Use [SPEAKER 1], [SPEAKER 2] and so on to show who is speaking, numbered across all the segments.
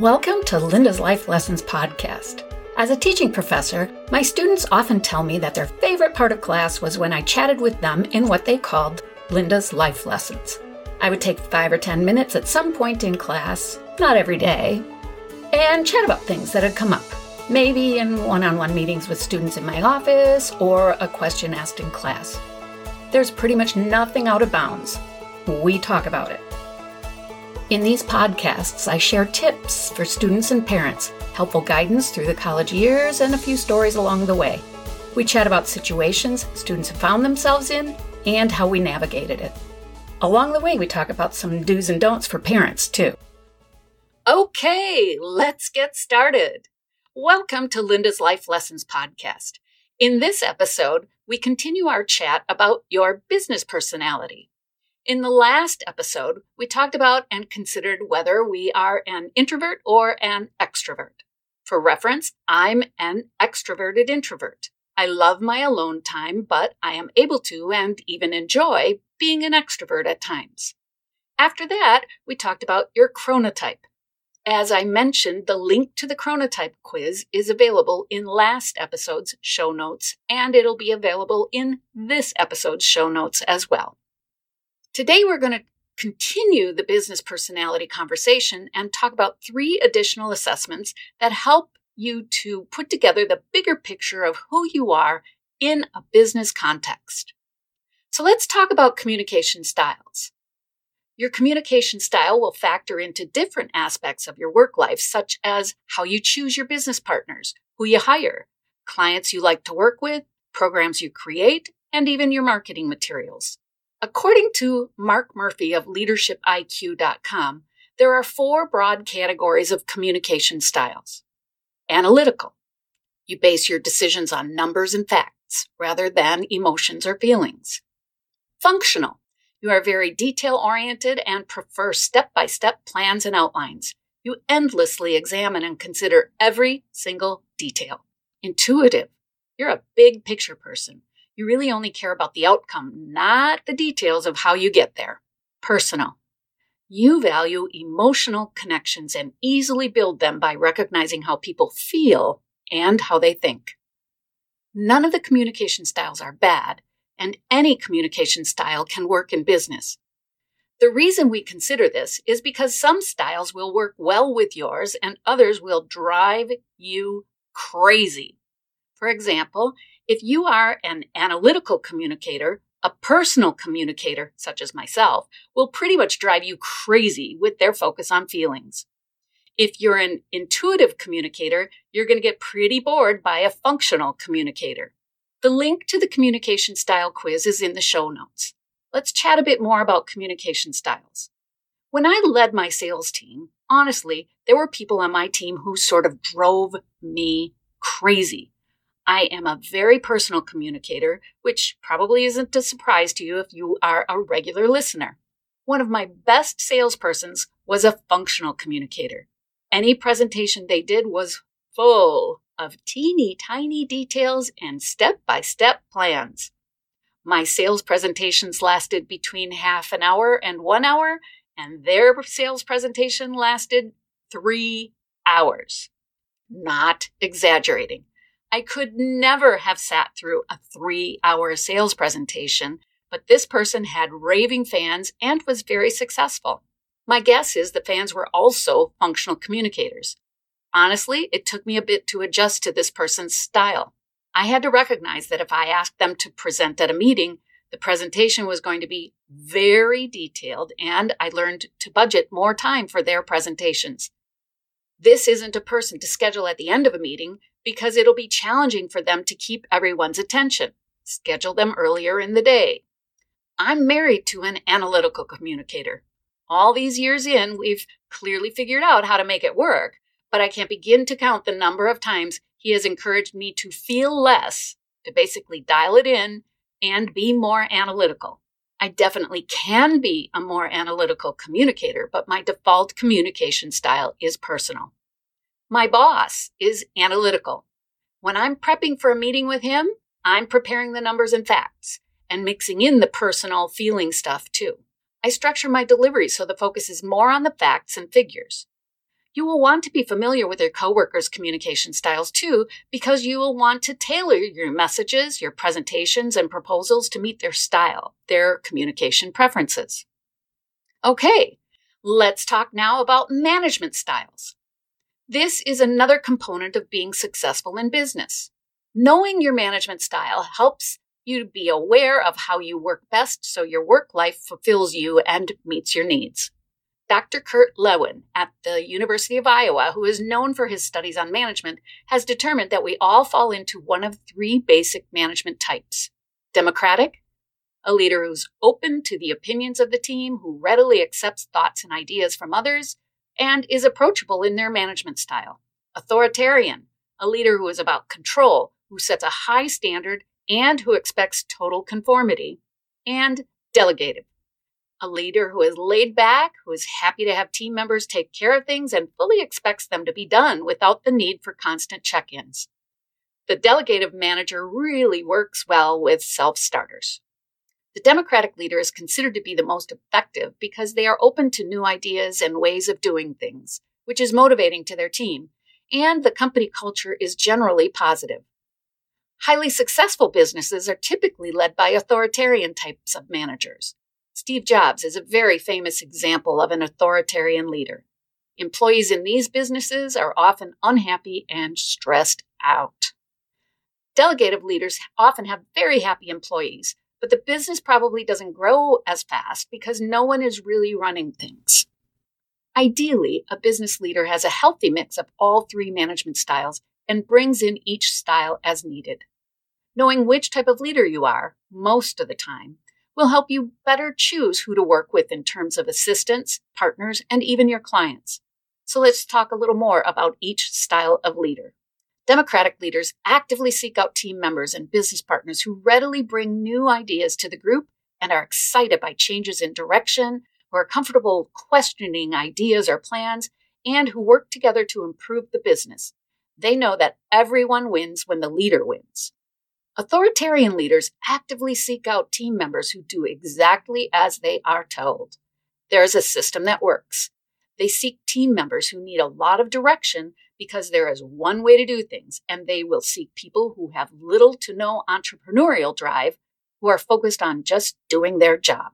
[SPEAKER 1] Welcome to Linda's Life Lessons podcast. As a teaching professor, my students often tell me that their favorite part of class was when I chatted with them in what they called Linda's Life Lessons. I would take five or 10 minutes at some point in class, not every day, and chat about things that had come up, maybe in one on one meetings with students in my office or a question asked in class. There's pretty much nothing out of bounds. We talk about it. In these podcasts, I share tips for students and parents, helpful guidance through the college years, and a few stories along the way. We chat about situations students have found themselves in and how we navigated it. Along the way, we talk about some do's and don'ts for parents, too. Okay, let's get started. Welcome to Linda's Life Lessons podcast. In this episode, we continue our chat about your business personality. In the last episode, we talked about and considered whether we are an introvert or an extrovert. For reference, I'm an extroverted introvert. I love my alone time, but I am able to and even enjoy being an extrovert at times. After that, we talked about your chronotype. As I mentioned, the link to the chronotype quiz is available in last episode's show notes, and it'll be available in this episode's show notes as well. Today, we're going to continue the business personality conversation and talk about three additional assessments that help you to put together the bigger picture of who you are in a business context. So let's talk about communication styles. Your communication style will factor into different aspects of your work life, such as how you choose your business partners, who you hire, clients you like to work with, programs you create, and even your marketing materials. According to Mark Murphy of leadershipiq.com, there are four broad categories of communication styles. Analytical. You base your decisions on numbers and facts rather than emotions or feelings. Functional. You are very detail oriented and prefer step by step plans and outlines. You endlessly examine and consider every single detail. Intuitive. You're a big picture person. You really only care about the outcome, not the details of how you get there. Personal. You value emotional connections and easily build them by recognizing how people feel and how they think. None of the communication styles are bad, and any communication style can work in business. The reason we consider this is because some styles will work well with yours and others will drive you crazy. For example, if you are an analytical communicator, a personal communicator, such as myself, will pretty much drive you crazy with their focus on feelings. If you're an intuitive communicator, you're going to get pretty bored by a functional communicator. The link to the communication style quiz is in the show notes. Let's chat a bit more about communication styles. When I led my sales team, honestly, there were people on my team who sort of drove me crazy. I am a very personal communicator, which probably isn't a surprise to you if you are a regular listener. One of my best salespersons was a functional communicator. Any presentation they did was full of teeny tiny details and step by step plans. My sales presentations lasted between half an hour and one hour, and their sales presentation lasted three hours. Not exaggerating. I could never have sat through a three hour sales presentation, but this person had raving fans and was very successful. My guess is the fans were also functional communicators. Honestly, it took me a bit to adjust to this person's style. I had to recognize that if I asked them to present at a meeting, the presentation was going to be very detailed, and I learned to budget more time for their presentations. This isn't a person to schedule at the end of a meeting because it'll be challenging for them to keep everyone's attention. Schedule them earlier in the day. I'm married to an analytical communicator. All these years in, we've clearly figured out how to make it work, but I can't begin to count the number of times he has encouraged me to feel less, to basically dial it in and be more analytical. I definitely can be a more analytical communicator, but my default communication style is personal. My boss is analytical. When I'm prepping for a meeting with him, I'm preparing the numbers and facts and mixing in the personal feeling stuff too. I structure my delivery so the focus is more on the facts and figures. You will want to be familiar with your coworkers' communication styles too, because you will want to tailor your messages, your presentations, and proposals to meet their style, their communication preferences. Okay, let's talk now about management styles. This is another component of being successful in business. Knowing your management style helps you be aware of how you work best so your work life fulfills you and meets your needs. Dr. Kurt Lewin at the University of Iowa, who is known for his studies on management, has determined that we all fall into one of three basic management types democratic, a leader who's open to the opinions of the team, who readily accepts thoughts and ideas from others, and is approachable in their management style. Authoritarian, a leader who is about control, who sets a high standard and who expects total conformity. And delegative, a leader who is laid back, who is happy to have team members take care of things, and fully expects them to be done without the need for constant check ins. The delegative manager really works well with self starters. The Democratic leader is considered to be the most effective because they are open to new ideas and ways of doing things, which is motivating to their team, and the company culture is generally positive. Highly successful businesses are typically led by authoritarian types of managers. Steve Jobs is a very famous example of an authoritarian leader. Employees in these businesses are often unhappy and stressed out. Delegative leaders often have very happy employees, but the business probably doesn't grow as fast because no one is really running things. Ideally, a business leader has a healthy mix of all three management styles and brings in each style as needed. Knowing which type of leader you are, most of the time, will help you better choose who to work with in terms of assistants, partners, and even your clients. So let's talk a little more about each style of leader. Democratic leaders actively seek out team members and business partners who readily bring new ideas to the group and are excited by changes in direction, who are comfortable questioning ideas or plans, and who work together to improve the business. They know that everyone wins when the leader wins. Authoritarian leaders actively seek out team members who do exactly as they are told. There is a system that works. They seek team members who need a lot of direction because there is one way to do things, and they will seek people who have little to no entrepreneurial drive, who are focused on just doing their job.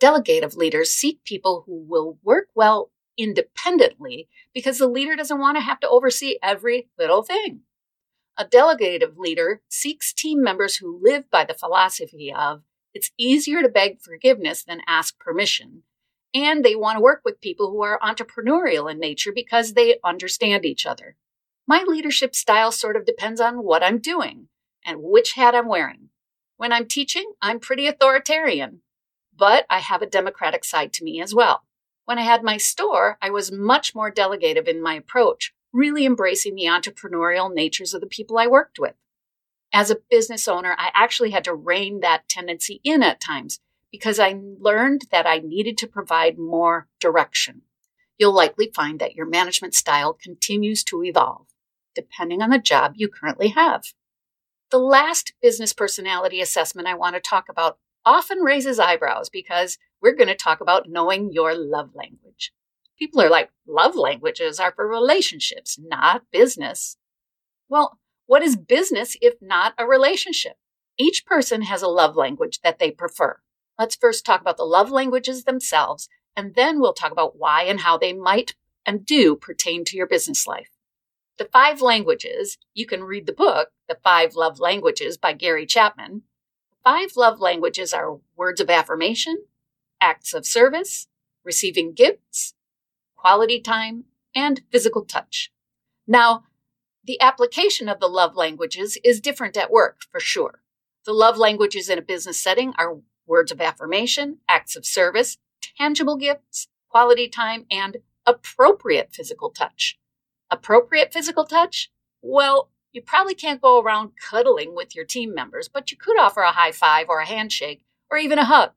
[SPEAKER 1] Delegative leaders seek people who will work well independently because the leader doesn't want to have to oversee every little thing. A delegative leader seeks team members who live by the philosophy of it's easier to beg forgiveness than ask permission. And they want to work with people who are entrepreneurial in nature because they understand each other. My leadership style sort of depends on what I'm doing and which hat I'm wearing. When I'm teaching, I'm pretty authoritarian, but I have a democratic side to me as well. When I had my store, I was much more delegative in my approach, really embracing the entrepreneurial natures of the people I worked with. As a business owner, I actually had to rein that tendency in at times because I learned that I needed to provide more direction. You'll likely find that your management style continues to evolve, depending on the job you currently have. The last business personality assessment I want to talk about often raises eyebrows because we're going to talk about knowing your love language. People are like, love languages are for relationships, not business. Well, what is business if not a relationship? Each person has a love language that they prefer. Let's first talk about the love languages themselves, and then we'll talk about why and how they might and do pertain to your business life. The five languages, you can read the book, The Five Love Languages by Gary Chapman. Five love languages are words of affirmation, acts of service, receiving gifts, quality time, and physical touch. Now, the application of the love languages is different at work, for sure. The love languages in a business setting are words of affirmation, acts of service, tangible gifts, quality time, and appropriate physical touch. Appropriate physical touch? Well, you probably can't go around cuddling with your team members, but you could offer a high five or a handshake or even a hug.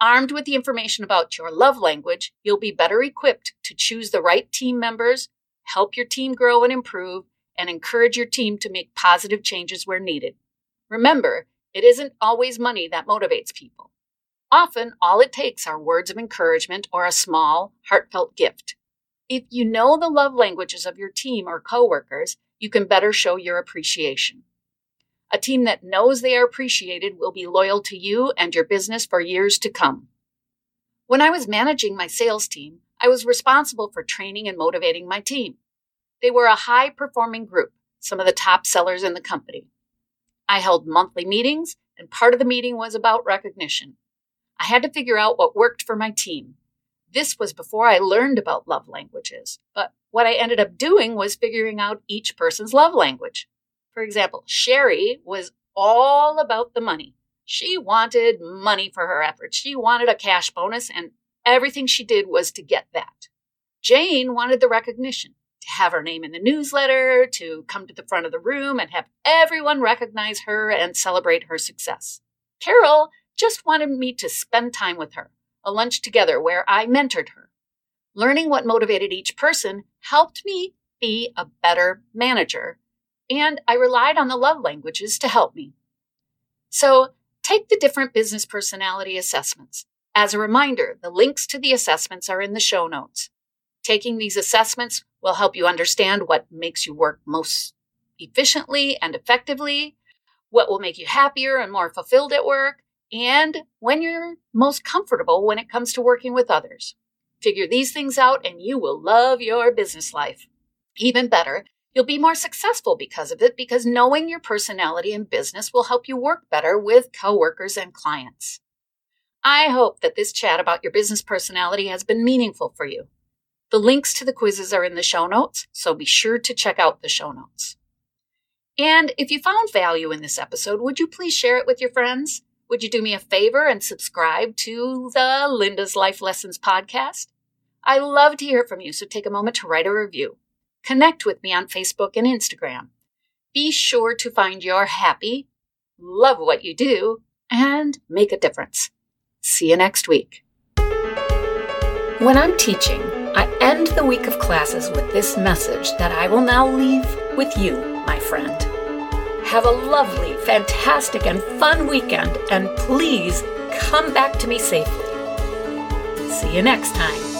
[SPEAKER 1] Armed with the information about your love language, you'll be better equipped to choose the right team members, help your team grow and improve, and encourage your team to make positive changes where needed. Remember, it isn't always money that motivates people. Often, all it takes are words of encouragement or a small, heartfelt gift. If you know the love languages of your team or coworkers, you can better show your appreciation. A team that knows they are appreciated will be loyal to you and your business for years to come. When I was managing my sales team, I was responsible for training and motivating my team. They were a high performing group, some of the top sellers in the company. I held monthly meetings, and part of the meeting was about recognition. I had to figure out what worked for my team. This was before I learned about love languages, but what I ended up doing was figuring out each person's love language. For example, Sherry was all about the money. She wanted money for her efforts. She wanted a cash bonus, and everything she did was to get that. Jane wanted the recognition to have her name in the newsletter, to come to the front of the room and have everyone recognize her and celebrate her success. Carol just wanted me to spend time with her, a lunch together where I mentored her. Learning what motivated each person helped me be a better manager and I relied on the love languages to help me. So take the different business personality assessments. As a reminder, the links to the assessments are in the show notes. Taking these assessments will help you understand what makes you work most efficiently and effectively, what will make you happier and more fulfilled at work, and when you're most comfortable when it comes to working with others. Figure these things out and you will love your business life. Even better, You'll be more successful because of it because knowing your personality in business will help you work better with coworkers and clients. I hope that this chat about your business personality has been meaningful for you. The links to the quizzes are in the show notes, so be sure to check out the show notes. And if you found value in this episode, would you please share it with your friends? Would you do me a favor and subscribe to the Linda's Life Lessons podcast? I love to hear from you, so take a moment to write a review. Connect with me on Facebook and Instagram. Be sure to find your happy, love what you do, and make a difference. See you next week. When I'm teaching, I end the week of classes with this message that I will now leave with you, my friend. Have a lovely, fantastic, and fun weekend, and please come back to me safely. See you next time.